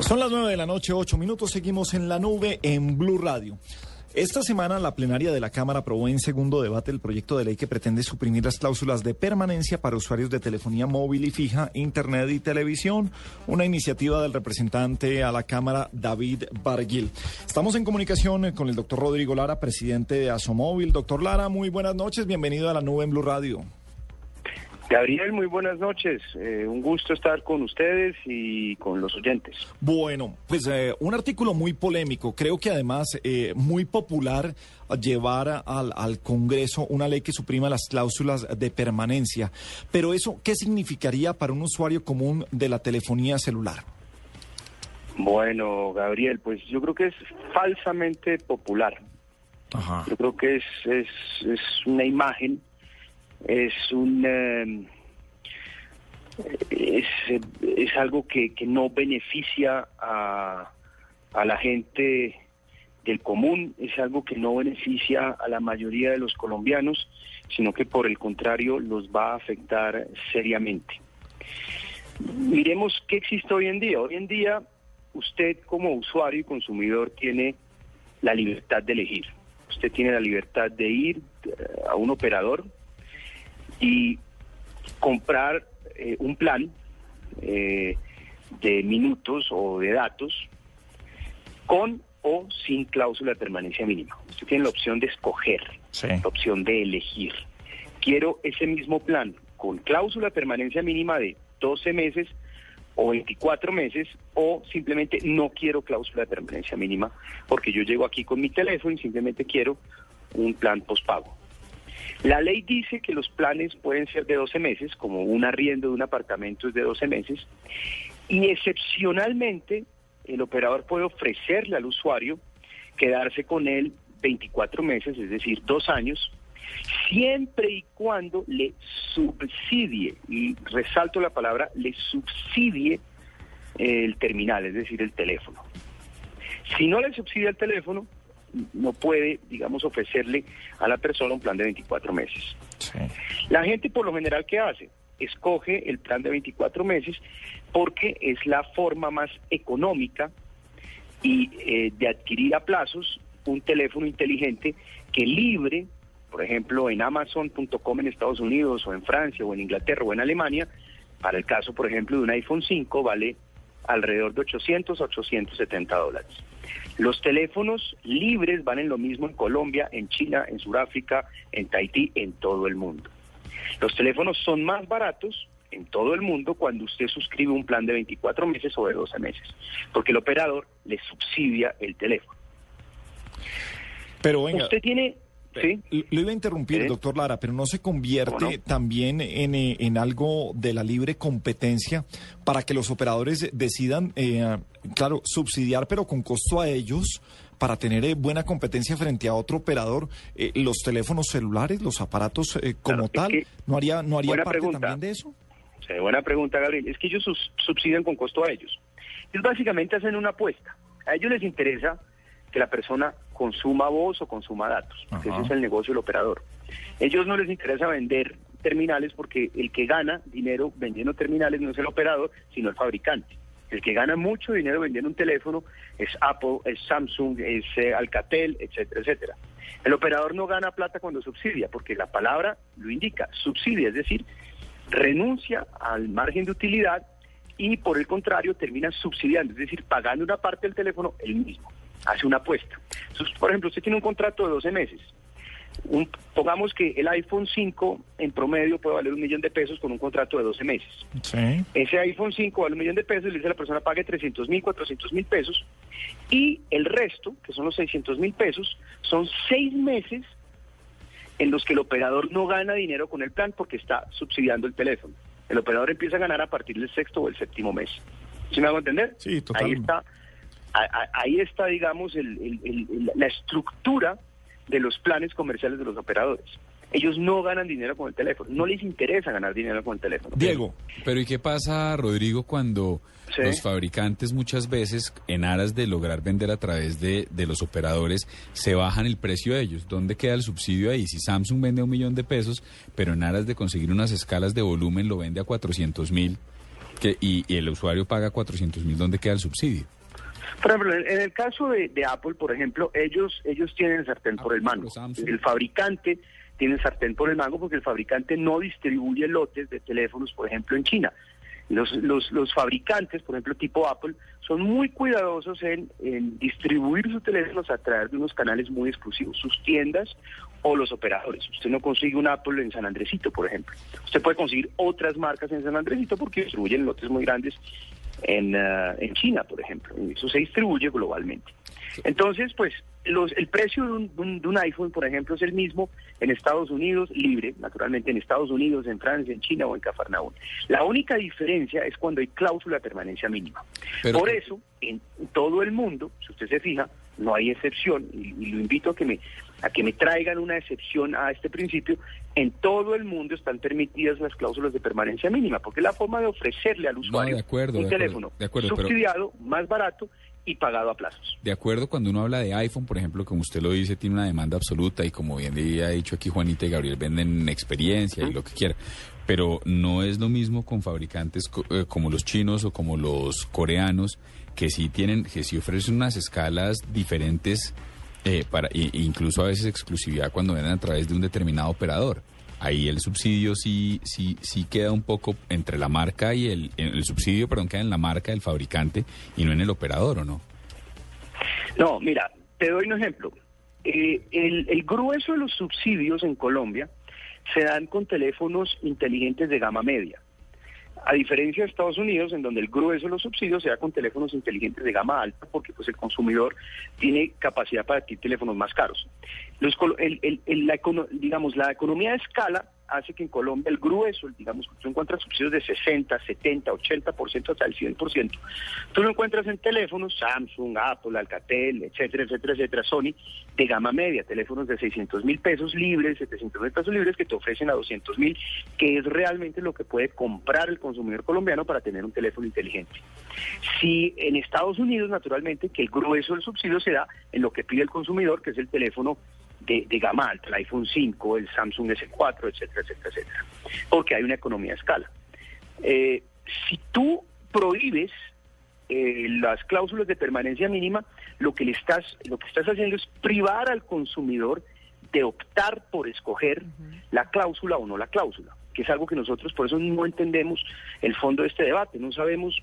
Son las nueve de la noche, ocho minutos. Seguimos en la nube en Blue Radio. Esta semana la plenaria de la Cámara aprobó en segundo debate el proyecto de ley que pretende suprimir las cláusulas de permanencia para usuarios de telefonía móvil y fija, Internet y televisión, una iniciativa del representante a la Cámara David Barguil. Estamos en comunicación con el doctor Rodrigo Lara, presidente de Asomóvil. Doctor Lara, muy buenas noches, bienvenido a la nube en Blue Radio. Gabriel, muy buenas noches. Eh, un gusto estar con ustedes y con los oyentes. Bueno, pues eh, un artículo muy polémico, creo que además eh, muy popular llevar al, al, Congreso una ley que suprima las cláusulas de permanencia. Pero eso, ¿qué significaría para un usuario común de la telefonía celular? Bueno, Gabriel, pues yo creo que es falsamente popular. Ajá. Yo creo que es, es, es una imagen es un eh, es, algo que, que, no beneficia a, a la gente del común, es algo que no beneficia a la mayoría de los colombianos, sino que por el contrario los va a afectar seriamente. Miremos qué existe hoy en día. Hoy en día usted como usuario y consumidor tiene la libertad de elegir. Usted tiene la libertad de ir eh, a un operador, y comprar eh, un plan eh, de minutos o de datos con o sin cláusula de permanencia mínima. Usted tiene la opción de escoger, la opción de elegir. Quiero ese mismo plan con cláusula de permanencia mínima de 12 meses o 24 meses o simplemente no quiero cláusula de permanencia mínima porque yo llego aquí con mi teléfono y simplemente quiero un plan postpago. La ley dice que los planes pueden ser de 12 meses, como un arriendo de un apartamento es de 12 meses, y excepcionalmente el operador puede ofrecerle al usuario quedarse con él 24 meses, es decir, dos años, siempre y cuando le subsidie, y resalto la palabra, le subsidie el terminal, es decir, el teléfono. Si no le subsidia el teléfono, no puede, digamos, ofrecerle a la persona un plan de 24 meses. La gente por lo general, ¿qué hace? Escoge el plan de 24 meses porque es la forma más económica y eh, de adquirir a plazos un teléfono inteligente que libre, por ejemplo, en Amazon.com en Estados Unidos o en Francia o en Inglaterra o en Alemania, para el caso, por ejemplo, de un iPhone 5 vale alrededor de 800 a 870 dólares. Los teléfonos libres van en lo mismo en Colombia, en China, en Sudáfrica, en Tahití, en todo el mundo. Los teléfonos son más baratos en todo el mundo cuando usted suscribe un plan de 24 meses o de 12 meses, porque el operador le subsidia el teléfono. Pero venga, usted tiene Sí. Lo iba a interrumpir, doctor Lara, pero no se convierte también eh, en, algo de la libre competencia para que los operadores decidan, eh, claro, subsidiar, pero con costo a ellos para tener eh, buena competencia frente a otro operador, los teléfonos celulares, los aparatos como tal, ¿no haría, no haría parte también de eso? Sí, buena pregunta, Gabriel. Es que ellos subsidian con costo a ellos. Ellos básicamente hacen una apuesta. A ellos les interesa que la persona consuma voz o consuma datos, ese es el negocio del operador. Ellos no les interesa vender terminales porque el que gana dinero vendiendo terminales no es el operador, sino el fabricante. El que gana mucho dinero vendiendo un teléfono es Apple, es Samsung, es eh, Alcatel, etcétera, etcétera. El operador no gana plata cuando subsidia, porque la palabra lo indica, subsidia, es decir, renuncia al margen de utilidad y por el contrario termina subsidiando, es decir, pagando una parte del teléfono él mismo hace una apuesta. Entonces, por ejemplo, usted tiene un contrato de 12 meses. Un, pongamos que el iPhone 5 en promedio puede valer un millón de pesos con un contrato de 12 meses. Ese iPhone 5 vale un millón de pesos, le dice a la persona pague 300 mil, 400 mil pesos y el resto, que son los 600 mil pesos, son seis meses en los que el operador no gana dinero con el plan porque está subsidiando el teléfono. El operador empieza a ganar a partir del sexto o el séptimo mes. ¿Sí me hago entender? Sí, totalmente. Ahí está ahí está, digamos, la estructura de los planes comerciales de los operadores. Ellos no ganan dinero con el teléfono, no les interesa ganar dinero con el teléfono. Diego. Pero ¿y qué pasa, Rodrigo, cuando los fabricantes muchas veces, en aras de lograr vender a través de, de, los operadores, se bajan el precio de ellos? ¿Dónde queda el subsidio ahí? Si Samsung vende un millón de pesos, pero en aras de conseguir unas escalas de volumen lo vende a 400 mil, Que, y, el usuario paga 400 mil, ¿dónde queda el subsidio? Por ejemplo, en, el caso de, Apple, por ejemplo, ellos ellos tienen sartén por el mango. El fabricante tiene sartén por el mango porque el fabricante no distribuye lotes de teléfonos, por ejemplo, en China. Los, los, los fabricantes, por ejemplo, tipo Apple, son muy cuidadosos en, distribuir sus teléfonos a través de unos canales muy exclusivos, sus tiendas o los operadores. Usted no consigue un Apple en San Andresito, por ejemplo. Usted puede conseguir otras marcas en San Andresito porque distribuyen lotes muy grandes en, uh, en China, por ejemplo. Eso se distribuye globalmente. Entonces, pues los, el precio de un, de un, iPhone, por ejemplo, es el mismo en Estados Unidos, libre, naturalmente en Estados Unidos, en Francia, en China o en Cafarnaúm. La única diferencia es cuando hay cláusula de permanencia mínima. por eso, en todo el mundo, si usted se fija, no hay excepción, y, lo invito a que me a que me traigan una excepción a este principio, en todo el mundo están permitidas las cláusulas de permanencia mínima, porque es la forma de ofrecerle al usuario un teléfono subsidiado, más barato y pagado a plazos. De acuerdo, cuando uno habla de iPhone, por ejemplo, como usted lo dice, tiene una demanda absoluta y como bien ha dicho aquí Juanita y Gabriel, venden experiencia y lo que quiera. Pero no es lo mismo con fabricantes eh, como los chinos o como los coreanos, que sí tienen, que sí ofrecen unas escalas diferentes eh, para, e incluso a veces exclusividad cuando venden a través de un determinado operador ahí el subsidio sí, sí, sí queda un poco entre la marca y el, el subsidio, perdón, queda en la marca del fabricante y no en el operador, ¿o no? No, mira, te doy un ejemplo. Eh, el, el grueso de los subsidios en Colombia se dan con teléfonos inteligentes de gama media. A diferencia de Estados Unidos, en donde el grueso de los subsidios se da con teléfonos inteligentes de gama alta, porque pues el consumidor tiene capacidad para adquirir teléfonos más caros. Los, el, la, digamos, la economía de escala hace que en Colombia el grueso, digamos, tú encuentras subsidios de 60, 70, 80%, hasta el 100%. Tú lo encuentras en teléfonos, Samsung, Apple, Alcatel, etcétera, etcétera, etcétera, Sony, de gama media, teléfonos de 600 mil pesos libres, 700 mil pesos libres que te ofrecen a 200 mil, que es realmente lo que puede comprar el consumidor colombiano para tener un teléfono inteligente. Si en Estados Unidos, naturalmente, que el grueso del subsidio se da en lo que pide el consumidor, que es el teléfono de, gama alta, el iPhone 5, el Samsung S4, etcétera, etcétera, etcétera, porque hay una economía de escala. Eh, si tú prohíbes eh, las cláusulas de permanencia mínima, lo que le estás, lo que estás haciendo es privar al consumidor de optar por escoger la cláusula o no la cláusula, que es algo que nosotros por eso no entendemos el fondo de este debate, no sabemos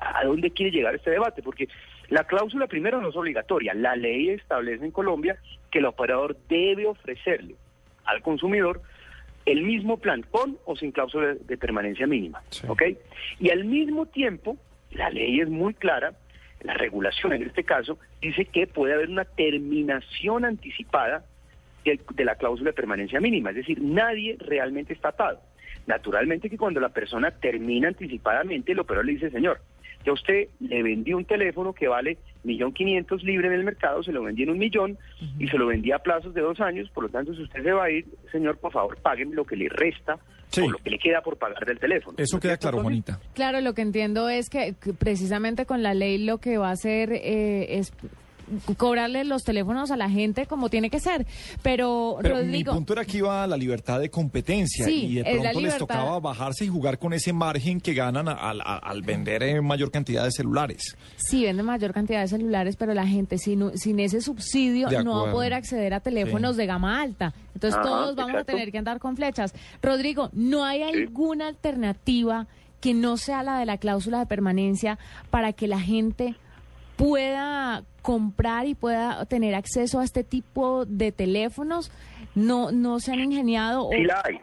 a dónde quiere llegar este debate, porque la cláusula primero no es obligatoria. La ley establece en Colombia que el operador debe ofrecerle al consumidor el mismo plan con o sin cláusula de permanencia mínima. ¿Ok? Y al mismo tiempo, la ley es muy clara, la regulación en este caso, dice que puede haber una terminación anticipada de, de la cláusula de permanencia mínima. Es decir, nadie realmente está atado. Naturalmente que cuando la persona termina anticipadamente, el operador le dice, señor, ya usted le vendió un teléfono que vale millón quinientos libre en el mercado, se lo vendía en un millón y se lo vendía a plazos de dos años, por lo tanto, si usted se va a ir, señor, por favor, págueme lo que le resta o lo que le queda por pagar del teléfono. Eso queda claro, bonita. Claro, lo que entiendo es que, precisamente con la ley lo que va a hacer eh, es cobrarle los teléfonos a la gente como tiene que ser. Pero, mi punto era que iba a la libertad de competencia y de pronto les tocaba bajarse y jugar con ese margen que ganan al, vender en mayor cantidad de celulares. Sí, venden mayor cantidad de celulares, pero la gente sin, sin ese subsidio no va a poder acceder a teléfonos de gama alta. Entonces todos vamos a tener que andar con flechas. Rodrigo, ¿no hay alguna alternativa que no sea la de la cláusula de permanencia para que la gente pueda comprar y pueda tener acceso a este tipo de teléfonos? ¿No, no se han ingeniado? Sí la hay,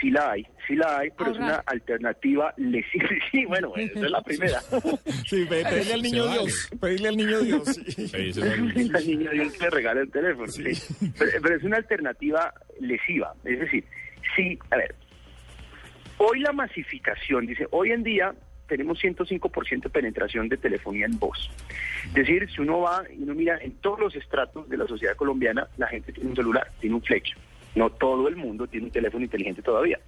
sí la hay, sí la hay, pero es una alternativa lesiva. Sí, bueno, esa es la primera. Sí, pedirle al niño Dios, pedirle al niño Dios. Sí. Pedirle al niño Dios que le regale el teléfono. Sí. Pero, pero es una alternativa lesiva. Es decir, sí, a ver, hoy la masificación, dice, hoy en día tenemos 105% de penetración de telefonía en voz. Es decir, si uno va y uno mira en todos los estratos de la sociedad colombiana, la gente tiene un celular, tiene un flex. No todo el mundo tiene un teléfono inteligente todavía.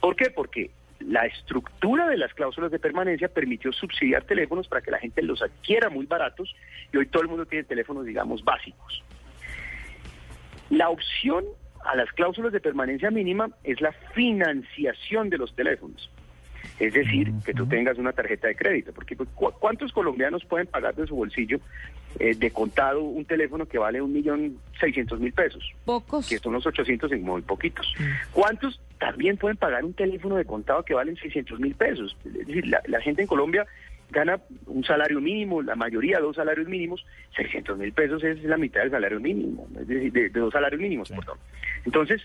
¿Por qué? Porque la estructura de las cláusulas de permanencia permitió subsidiar teléfonos para que la gente los adquiera muy baratos y hoy todo el mundo tiene teléfonos, digamos, básicos. La opción a las cláusulas de permanencia mínima es la financiación de los teléfonos. Es decir, que tú tengas una tarjeta de crédito, porque pues, ¿cuántos colombianos pueden pagar de su bolsillo eh, de contado un teléfono que vale un millón seiscientos mil pesos? Pocos. Que son los ochocientos en muy poquitos. ¿Cuántos también pueden pagar un teléfono de contado que vale seiscientos mil pesos? Es decir, la, gente en Colombia gana un salario mínimo, la mayoría dos salarios mínimos, 600 mil pesos es la mitad del salario mínimo, es decir, de, dos salarios mínimos, perdón. Entonces,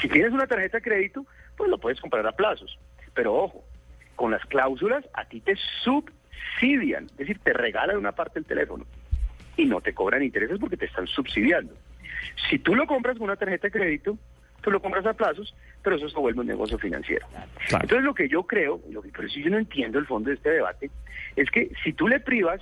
si tienes una tarjeta de crédito, pues lo puedes comprar a plazos. Pero ojo, con las cláusulas a ti te subsidian, es decir, te regalan una parte del teléfono y no te cobran intereses porque te están subsidiando. Si tú lo compras con una tarjeta de crédito, tú lo compras a plazos, pero eso se vuelve un negocio financiero. Entonces lo que yo creo, lo que, pero si yo no entiendo el fondo de este debate, es que si tú le privas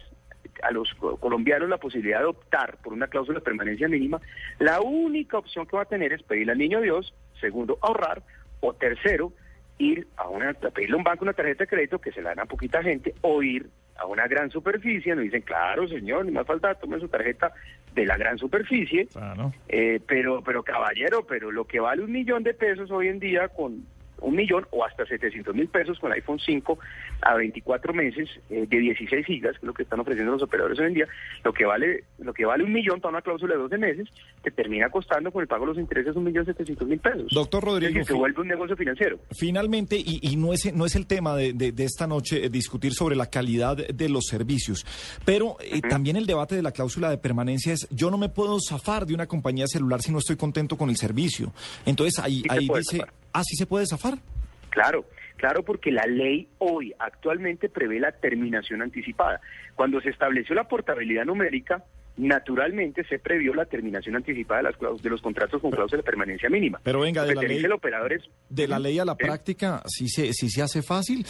a los colombianos la posibilidad de optar por una cláusula de permanencia mínima, la única opción que va a tener es pedirle al niño Dios, segundo, ahorrar, o tercero, ir a, una, pedirle a un banco una tarjeta de crédito que se la dan a poquita gente o ir a una gran superficie, nos dicen, claro, señor, ni más falta, tome su tarjeta de la gran superficie, eh, pero, pero caballero, pero lo que vale un millón de pesos hoy en día con un millón o hasta 700 mil pesos con iPhone 5 a 24 meses eh, de 16 gigas, que es lo que están ofreciendo los operadores hoy en día, lo que vale lo que vale un millón para una cláusula de 12 meses, te termina costando con el pago de los intereses un millón 700 mil pesos. Doctor Rodríguez. se vuelve un negocio financiero. Finalmente, y, no, es, no es el tema de, esta noche eh, discutir sobre la calidad de los servicios, pero eh, también el debate de la cláusula de permanencia es, yo no me puedo zafar de una compañía celular si no estoy contento con el servicio. Entonces ahí, ahí dice... ¿Ah, sí se puede zafar? Claro, claro, porque la ley hoy actualmente prevé la terminación anticipada. Cuando se estableció la portabilidad numérica, naturalmente se previó la terminación anticipada de, las de los contratos con cláusula de permanencia mínima. Pero venga, de la, ley, de la ley a la práctica, ¿sí se, sí se hace fácil?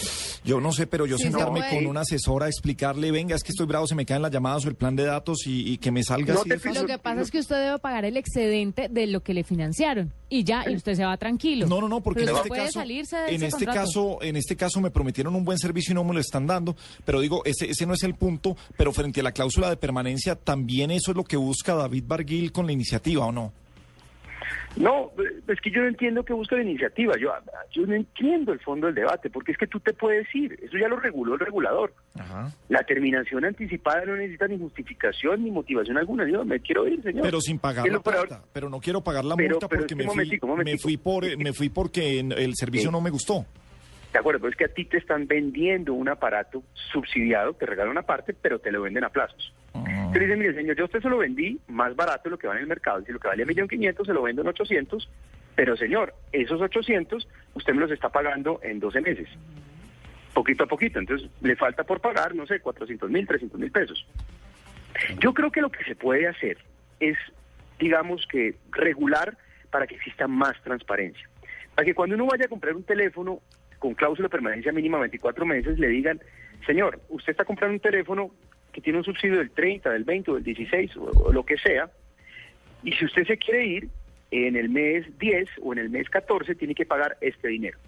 Yo no sé, pero yo sentarme con una asesora a explicarle, venga, es que estoy bravo, se me caen las llamadas o el plan de datos y, que me salga así. Lo que pasa es que usted debe pagar el excedente de lo que le financiaron y ya, y usted se va tranquilo. No, no, no, porque en este, caso, en este caso, en este caso me prometieron un buen servicio y no me lo están dando, pero digo, ese, ese no es el punto, pero frente a la cláusula de permanencia también eso es lo que busca David Barguil con la iniciativa, ¿o no? No, es que yo no entiendo qué busca la iniciativa. Yo, yo no entiendo el fondo del debate, porque es que tú te puedes ir. Eso ya lo reguló el regulador. La terminación anticipada no necesita ni justificación ni motivación alguna. Yo me quiero ir, señor. Pero sin pagar la multa. Pero no quiero pagar la multa porque me, fui, me, fui, por, me fui porque el servicio no me gustó. De acuerdo, pero es que a ti te están vendiendo un aparato subsidiado, te regalan una parte, pero te lo venden a plazos. Dicen, mire señor, yo a usted se lo vendí más barato de lo que va en el mercado, si lo que millón quinientos se lo vendo en 800, pero señor, esos 800 usted me los está pagando en 12 meses, poquito a poquito, entonces le falta por pagar, no sé, 400 mil, 300 mil pesos. Yo creo que lo que se puede hacer es, digamos que, regular para que exista más transparencia. Para que cuando uno vaya a comprar un teléfono, con cláusula de permanencia mínima 24 meses le digan, señor, usted está comprando un teléfono que tiene un subsidio del 30, del 20 o del 16 o, lo que sea, y si usted se quiere ir en el mes 10 o en el mes 14 tiene que pagar este dinero.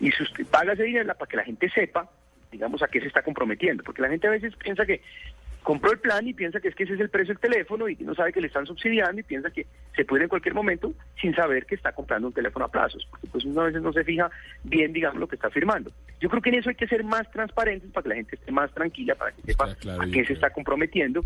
Y si usted paga ese dinero para que la gente sepa, digamos, a qué se está comprometiendo, porque la gente a veces piensa que compró el plan y piensa que es que ese es el precio del teléfono y no sabe que le están subsidiando y piensa que se puede en cualquier momento sin saber que está comprando un teléfono a plazos, porque pues uno a veces no se fija bien, digamos, lo que está firmando. Yo creo que en eso hay que ser más transparentes para que la gente esté más tranquila, para que sepa a qué se está comprometiendo,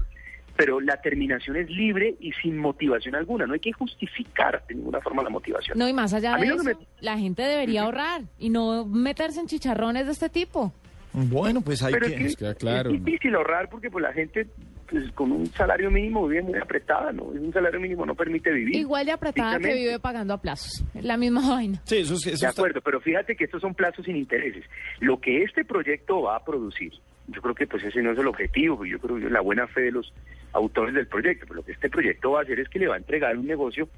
pero la terminación es libre y sin motivación alguna, no hay que justificar de ninguna forma la motivación. No, y más allá de eso, la gente debería ahorrar y no meterse en chicharrones de este tipo. Bueno, pues hay que... Es, claro, es difícil ahorrar porque pues la gente pues, con un salario mínimo vive muy apretada, ¿no? Un salario mínimo no permite vivir. Igual de apretada que vive pagando a plazos, la misma vaina. Sí, eso, eso De acuerdo, pero fíjate que estos son plazos sin intereses. Lo que este proyecto va a producir, yo creo que pues ese no es el objetivo, yo creo que es la buena fe de los autores del proyecto, pero lo que este proyecto va a hacer es que le va a entregar un negocio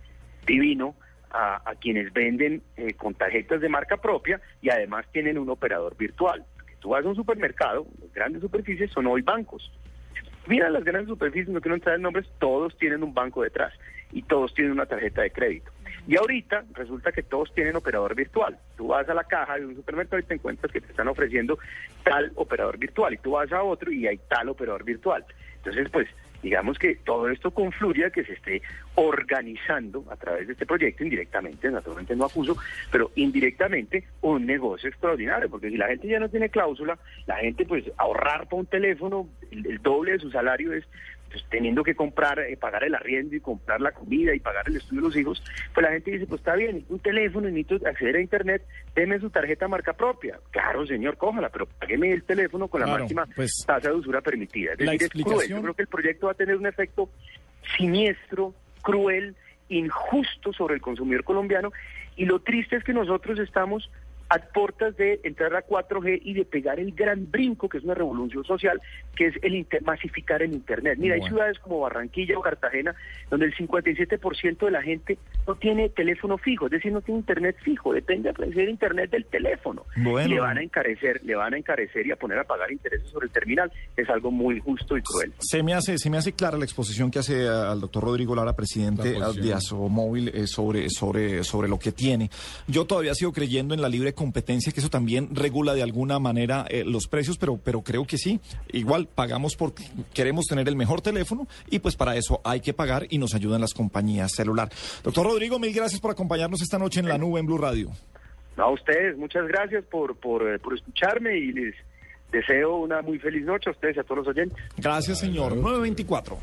divino a, quienes venden eh, con tarjetas de marca propia y además tienen un operador virtual tú vas a un supermercado, las grandes superficies son hoy bancos. Mira las grandes superficies, no quiero entrar en nombres, todos tienen un banco detrás y todos tienen una tarjeta de crédito. Y ahorita resulta que todos tienen operador virtual. Tú vas a la caja de un supermercado y te encuentras que te están ofreciendo tal operador virtual y tú vas a otro y hay tal operador virtual. Entonces, pues digamos que todo esto confluye a que se esté organizando a través de este proyecto indirectamente, naturalmente no acuso, pero indirectamente un negocio extraordinario, porque si la gente ya no tiene cláusula, la gente pues ahorrar para un teléfono, el doble de su salario es pues, teniendo que comprar, eh, pagar el arriendo y comprar la comida y pagar el estudio de los hijos, pues la gente dice, pues está bien, un teléfono, necesito acceder a internet, deme su tarjeta marca propia. Claro, señor, cójala, pero págueme el teléfono con la máxima pues, tasa de usura permitida. Es decir, es cruel. Yo creo que el proyecto va a tener un efecto siniestro, cruel, injusto sobre el consumidor colombiano y lo triste es que nosotros estamos a portas de entrar a 4G y de pegar el gran brinco, que es una revolución social, que es el masificar el Internet. Mira, hay ciudades como Barranquilla o Cartagena, donde el 57% de la gente no tiene teléfono fijo, es decir, no tiene Internet fijo, depende de Internet del teléfono. Y le van a encarecer, le van a encarecer y a poner a pagar intereses sobre el terminal. Es algo muy justo y cruel. Se me hace, se me hace clara la exposición que hace al doctor Rodrigo Lara, presidente de Asomóvil, eh, sobre, sobre, sobre lo que tiene. Yo todavía sigo creyendo en la libre competencia, que eso también regula de alguna manera eh, los precios, pero, pero creo que sí. Igual pagamos porque queremos tener el mejor teléfono y pues para eso hay que pagar y nos ayudan las compañías celular. Doctor Rodrigo, mil gracias por acompañarnos esta noche en la nube en Blue Radio. No, a ustedes, muchas gracias por, por, eh, por escucharme y les deseo una muy feliz noche a ustedes y a todos los oyentes. Gracias, señor. 924.